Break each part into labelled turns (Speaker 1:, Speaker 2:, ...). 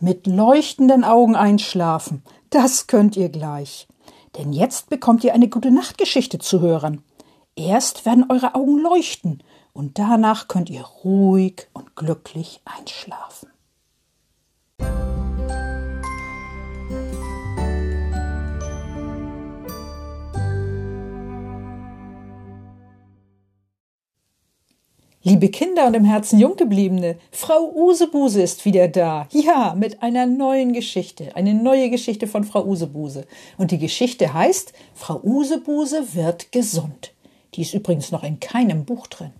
Speaker 1: Mit leuchtenden Augen einschlafen, das könnt ihr gleich. Denn jetzt bekommt ihr eine gute Nachtgeschichte zu hören. Erst werden eure Augen leuchten und danach könnt ihr ruhig und glücklich einschlafen. Liebe Kinder und im Herzen Junggebliebene, Frau Usebuse ist wieder da. Ja, mit einer neuen Geschichte. Eine neue Geschichte von Frau Usebuse. Und die Geschichte heißt, Frau Usebuse wird gesund. Die ist übrigens noch in keinem Buch drin.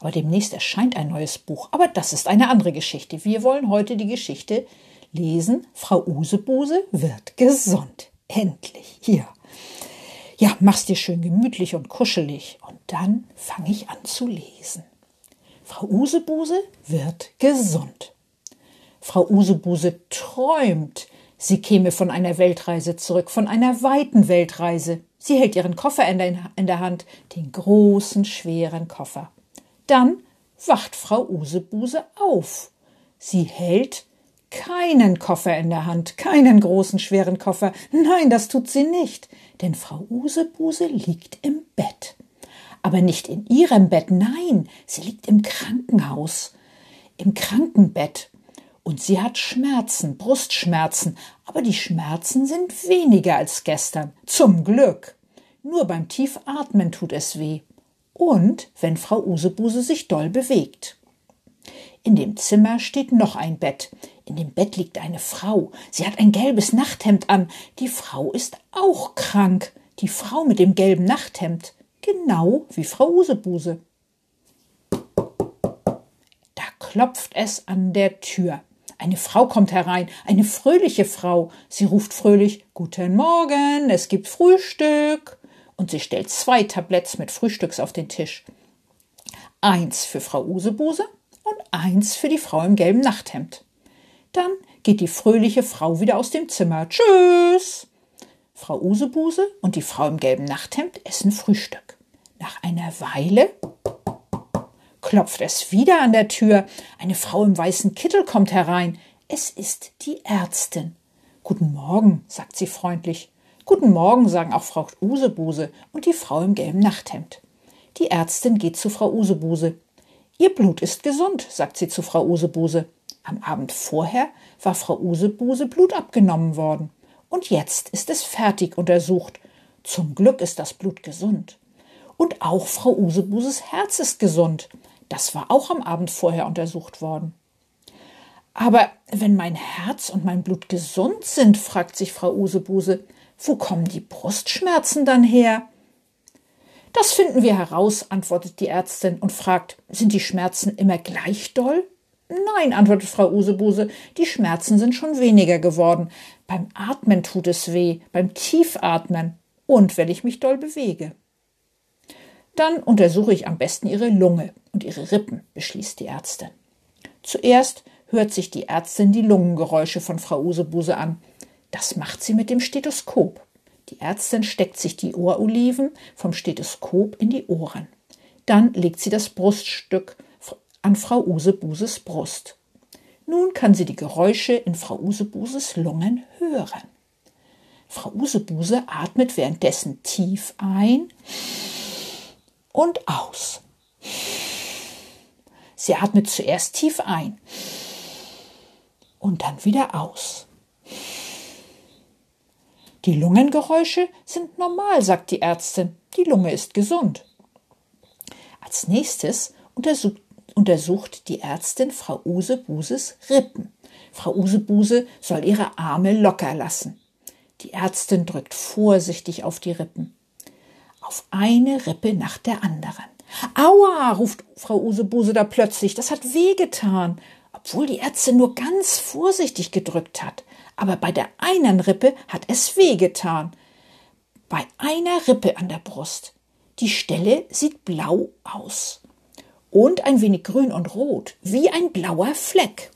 Speaker 1: Aber demnächst erscheint ein neues Buch. Aber das ist eine andere Geschichte. Wir wollen heute die Geschichte lesen. Frau Usebuse wird gesund. Endlich. Hier. Ja, mach's dir schön gemütlich und kuschelig. Und dann fange ich an zu lesen. Frau Usebuse wird gesund. Frau Usebuse träumt, sie käme von einer Weltreise zurück, von einer weiten Weltreise. Sie hält ihren Koffer in der, Hand, den großen, schweren Koffer. Dann wacht Frau Usebuse auf. Sie hält keinen Koffer in der Hand, keinen großen, schweren Koffer. Nein, das tut sie nicht, denn Frau Usebuse liegt im Bett aber nicht in ihrem Bett, nein, sie liegt im Krankenhaus, im Krankenbett. Und sie hat Schmerzen, Brustschmerzen, aber die Schmerzen sind weniger als gestern, zum Glück. Nur beim Tiefatmen tut es weh. Und wenn Frau Usebuse sich doll bewegt. In dem Zimmer steht noch ein Bett. In dem Bett liegt eine Frau. Sie hat ein gelbes Nachthemd an. Die Frau ist auch krank. Die Frau mit dem gelben Nachthemd genau wie Frau Usebuse. Da klopft es an der Tür. Eine Frau kommt herein, eine fröhliche Frau. Sie ruft fröhlich Guten Morgen, es gibt Frühstück. Und sie stellt zwei Tabletts mit Frühstücks auf den Tisch. Eins für Frau Usebuse und eins für die Frau im gelben Nachthemd. Dann geht die fröhliche Frau wieder aus dem Zimmer. Tschüss! Frau Usebuse und die Frau im gelben Nachthemd essen Frühstück. Nach einer Weile klopft es wieder an der Tür. Eine Frau im weißen Kittel kommt herein. Es ist die Ärztin. Guten Morgen, sagt sie freundlich. Guten Morgen, sagen auch Frau Usebuse und die Frau im gelben Nachthemd. Die Ärztin geht zu Frau Usebuse. Ihr Blut ist gesund, sagt sie zu Frau Usebuse. Am Abend vorher war Frau Usebuse Blut abgenommen worden und jetzt ist es fertig untersucht. Zum Glück ist das Blut gesund. Und auch Frau Usebuses Herz ist gesund. Das war auch am Abend vorher untersucht worden. Aber wenn mein Herz und mein Blut gesund sind, fragt sich Frau Usebuse, wo kommen die Brustschmerzen dann her? Das finden wir heraus, antwortet die Ärztin und fragt, sind die Schmerzen immer gleich doll? Nein, antwortet Frau Usebuse, die Schmerzen sind schon weniger geworden. Beim Atmen tut es weh, beim Tiefatmen und wenn ich mich doll bewege. Dann untersuche ich am besten ihre Lunge und ihre Rippen, beschließt die Ärztin. Zuerst hört sich die Ärztin die Lungengeräusche von Frau Usebuse an. Das macht sie mit dem Stethoskop. Die Ärztin steckt sich die Ohroliven vom Stethoskop in die Ohren. Dann legt sie das Bruststück an Frau Usebuses Brust. Nun kann sie die Geräusche in Frau Usebuses Lungen hören. Frau Usebuse atmet währenddessen tief ein und aus. Sie atmet zuerst tief ein und dann wieder aus. Die Lungengeräusche sind normal, sagt die Ärztin. Die Lunge ist gesund. Als nächstes untersucht untersucht die Ärztin Frau Usebuses Rippen. Frau Usebuse soll ihre Arme locker lassen. Die Ärztin drückt vorsichtig auf die Rippen. Auf eine Rippe nach der anderen. Aua, ruft Frau Usebuse da plötzlich, das hat wehgetan, obwohl die Ärztin nur ganz vorsichtig gedrückt hat. Aber bei der einen Rippe hat es wehgetan. Bei einer Rippe an der Brust. Die Stelle sieht blau aus und ein wenig grün und rot, wie ein blauer Fleck.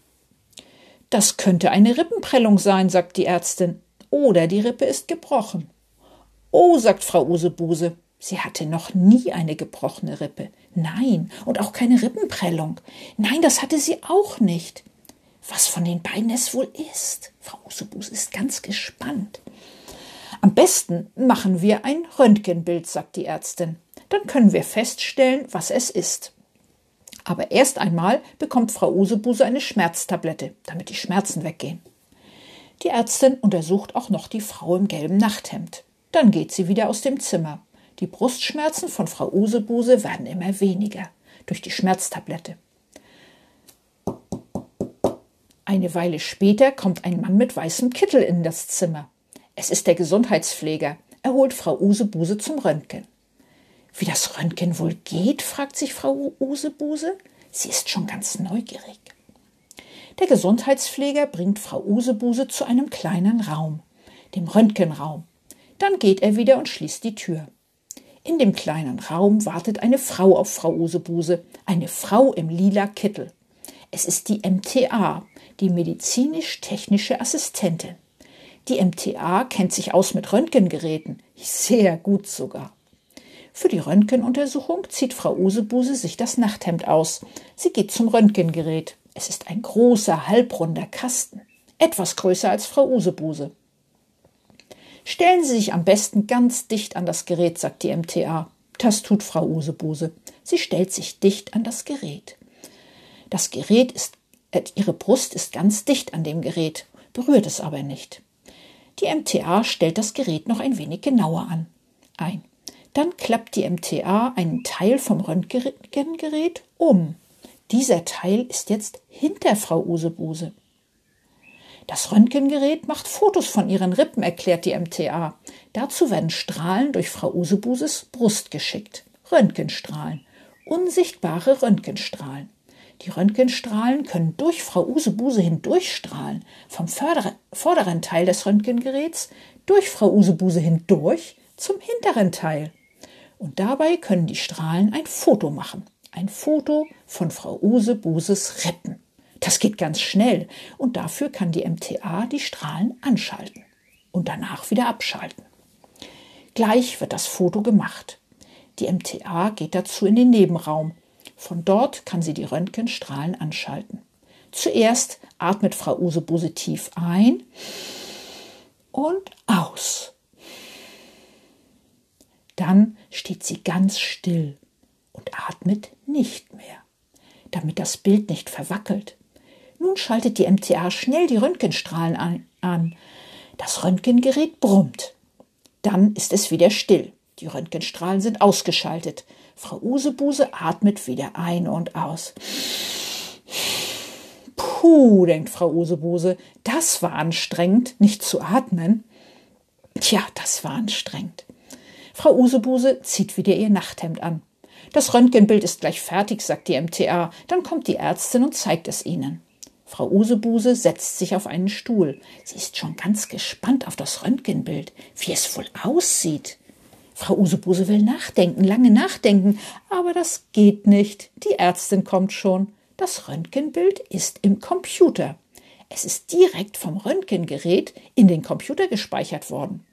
Speaker 1: Das könnte eine Rippenprellung sein, sagt die Ärztin. Oder die Rippe ist gebrochen. Oh, sagt Frau Usebuse, sie hatte noch nie eine gebrochene Rippe. Nein, und auch keine Rippenprellung. Nein, das hatte sie auch nicht. was von den beiden es wohl ist. Frau Usebus ist ganz gespannt. Am besten machen wir ein Röntgenbild, sagt die Ärztin. Dann können wir feststellen, was es ist. Aber erst einmal bekommt Frau Usebuse eine Schmerztablette, damit die Schmerzen weggehen. Die Ärztin untersucht auch noch die Frau im gelben Nachthemd. Dann geht sie wieder aus dem Zimmer. Die Brustschmerzen von Frau Usebuse werden immer weniger durch die Schmerztablette. Eine Weile später kommt ein Mann mit weißem Kittel in das Zimmer. Es ist der Gesundheitspfleger. Er holt Frau Usebuse zum Röntgen. Wie das Röntgen wohl geht, fragt sich Frau Usebuse. Sie ist schon ganz neugierig. Der Gesundheitspfleger bringt Frau Usebuse zu einem kleinen Raum, dem Röntgenraum. Dann geht er wieder und schließt die Tür. In dem kleinen Raum wartet eine Frau auf Frau Usebuse, eine Frau im lila Kittel. Es ist die MTA, die medizinisch-technische Assistentin. Die MTA kennt sich aus mit Röntgengeräten, sehr gut sogar. Für die Röntgenuntersuchung zieht Frau Usebuse sich das Nachthemd aus. Sie geht zum Röntgengerät. Es ist ein großer, halbrunder Kasten, etwas größer als Frau Usebuse. Stellen Sie sich am besten ganz dicht an das Gerät, sagt die MTA. Das tut Frau Usebuse. Sie stellt sich dicht an das Gerät. Das Gerät ist, äh, ihre Brust ist ganz dicht an dem Gerät, berührt es aber nicht. Die MTA stellt das Gerät noch ein wenig genauer an. Ein. Dann klappt die MTA einen Teil vom Röntgengerät um. Dieser Teil ist jetzt hinter Frau Usebuse. Das Röntgengerät macht Fotos von ihren Rippen, erklärt die MTA. Dazu werden Strahlen durch Frau Usebuses Brust geschickt. Röntgenstrahlen. Unsichtbare Röntgenstrahlen. Die Röntgenstrahlen können durch Frau Usebuse hindurchstrahlen, vom vorderen Teil des Röntgengeräts durch Frau Usebuse hindurch zum hinteren Teil und dabei können die Strahlen ein Foto machen. Ein Foto von Frau Use Buses Rippen. Das geht ganz schnell und dafür kann die MTA die Strahlen anschalten und danach wieder abschalten. Gleich wird das Foto gemacht. Die MTA geht dazu in den Nebenraum. Von dort kann sie die Röntgenstrahlen anschalten. Zuerst atmet Frau Usebuse tief ein und aus. Dann steht sie ganz still und atmet nicht mehr, damit das Bild nicht verwackelt. Nun schaltet die MTA schnell die Röntgenstrahlen an. Das Röntgengerät brummt. Dann ist es wieder still. Die Röntgenstrahlen sind ausgeschaltet. Frau Usebuse atmet wieder ein und aus. Puh, denkt Frau Usebuse, das war anstrengend, nicht zu atmen. Tja, das war anstrengend. Frau Usebuse zieht wieder ihr Nachthemd an. Das Röntgenbild ist gleich fertig, sagt die MTA. Dann kommt die Ärztin und zeigt es ihnen. Frau Usebuse setzt sich auf einen Stuhl. Sie ist schon ganz gespannt auf das Röntgenbild, wie es wohl aussieht. Frau Usebuse will nachdenken, lange nachdenken, aber das geht nicht. Die Ärztin kommt schon. Das Röntgenbild ist im Computer. Es ist direkt vom Röntgengerät in den Computer gespeichert worden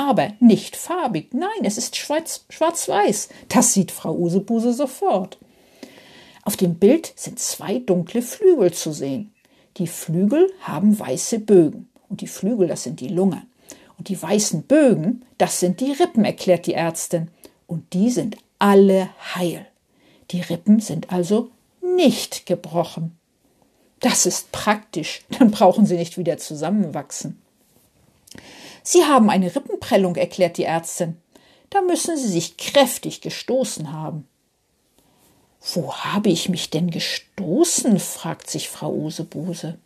Speaker 1: aber nicht farbig. Nein, es ist schwarz-weiß. Das sieht Frau Usebuse sofort. Auf dem Bild sind zwei dunkle Flügel zu sehen. Die Flügel haben weiße Bögen. Und die Flügel, das sind die Lungen. Und die weißen Bögen, das sind die Rippen, erklärt die Ärztin. Und die sind alle heil. Die Rippen sind also nicht gebrochen. Das ist praktisch, dann brauchen sie nicht wieder zusammenwachsen. Sie haben eine Rippenprellung, erklärt die Ärztin. Da müssen Sie sich kräftig gestoßen haben. Wo habe ich mich denn gestoßen? fragt sich Frau Usebuse.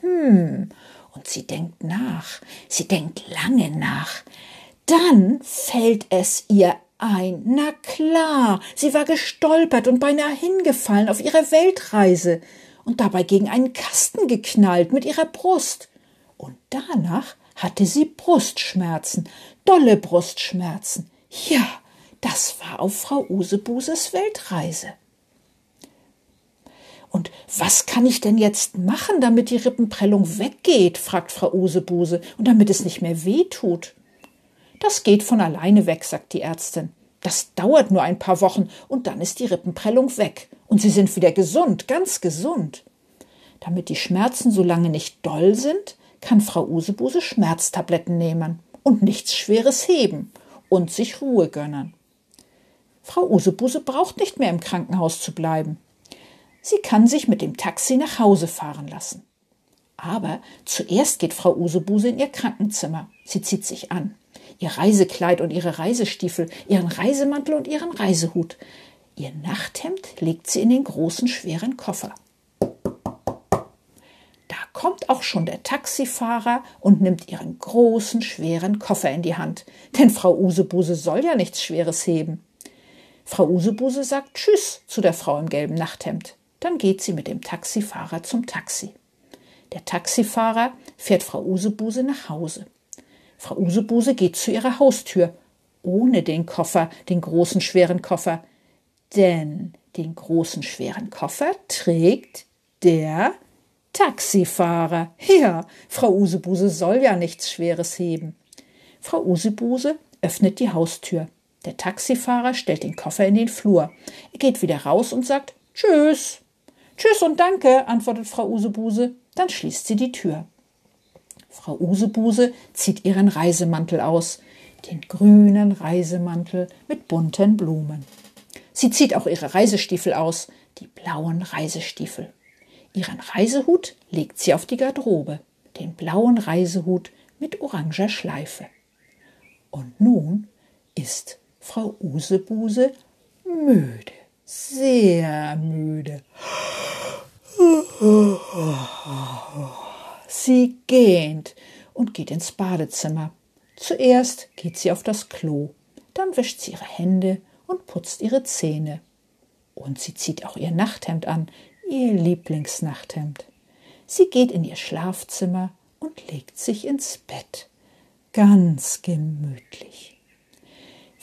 Speaker 1: Hm, und sie denkt nach, sie denkt lange nach. Dann fällt es ihr ein. Na klar, sie war gestolpert und beinahe hingefallen auf ihrer Weltreise und dabei gegen einen Kasten geknallt mit ihrer Brust. Und danach hatte sie Brustschmerzen, dolle Brustschmerzen. Ja, das war auf Frau Usebuses Weltreise. Und was kann ich denn jetzt machen, damit die Rippenprellung weggeht? fragt Frau Usebuse, und damit es nicht mehr weh tut. Das geht von alleine weg, sagt die Ärztin. Das dauert nur ein paar Wochen und dann ist die Rippenprellung weg und Sie sind wieder gesund, ganz gesund. Damit die Schmerzen so lange nicht doll sind, kann Frau Usebuse Schmerztabletten nehmen und nichts Schweres heben und sich Ruhe gönnen. Frau Usebuse braucht nicht mehr im Krankenhaus zu bleiben. Sie kann sich mit dem Taxi nach Hause fahren lassen. Aber zuerst geht Frau Usebuse in ihr Krankenzimmer. Sie zieht sich an. Ihr Reisekleid und ihre Reisestiefel, ihren Reisemantel und ihren Reisehut. Ihr Nachthemd legt sie in den großen, schweren Koffer. Kommt auch schon der Taxifahrer und nimmt ihren großen, schweren Koffer in die Hand. Denn Frau Usebuse soll ja nichts Schweres heben. Frau Usebuse sagt Tschüss zu der Frau im gelben Nachthemd. Dann geht sie mit dem Taxifahrer zum Taxi. Der Taxifahrer fährt Frau Usebuse nach Hause. Frau Usebuse geht zu ihrer Haustür, ohne den Koffer, den großen schweren Koffer. Denn den großen schweren Koffer trägt der Taxifahrer. Ja, Frau Usebuse soll ja nichts Schweres heben. Frau Usebuse öffnet die Haustür. Der Taxifahrer stellt den Koffer in den Flur. Er geht wieder raus und sagt Tschüss. Tschüss und danke, antwortet Frau Usebuse. Dann schließt sie die Tür. Frau Usebuse zieht ihren Reisemantel aus, den grünen Reisemantel mit bunten Blumen. Sie zieht auch ihre Reisestiefel aus, die blauen Reisestiefel. Ihren Reisehut legt sie auf die Garderobe, den blauen Reisehut mit oranger Schleife. Und nun ist Frau Usebuse müde, sehr müde. Sie gähnt und geht ins Badezimmer. Zuerst geht sie auf das Klo, dann wäscht sie ihre Hände und putzt ihre Zähne. Und sie zieht auch ihr Nachthemd an, ihr Lieblingsnachthemd. Sie geht in ihr Schlafzimmer und legt sich ins Bett. Ganz gemütlich.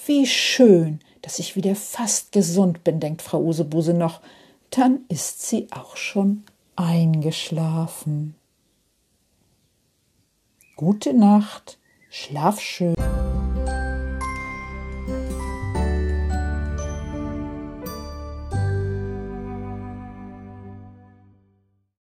Speaker 1: Wie schön, dass ich wieder fast gesund bin, denkt Frau Usebuse noch dann ist sie auch schon eingeschlafen. Gute Nacht, schlaf schön.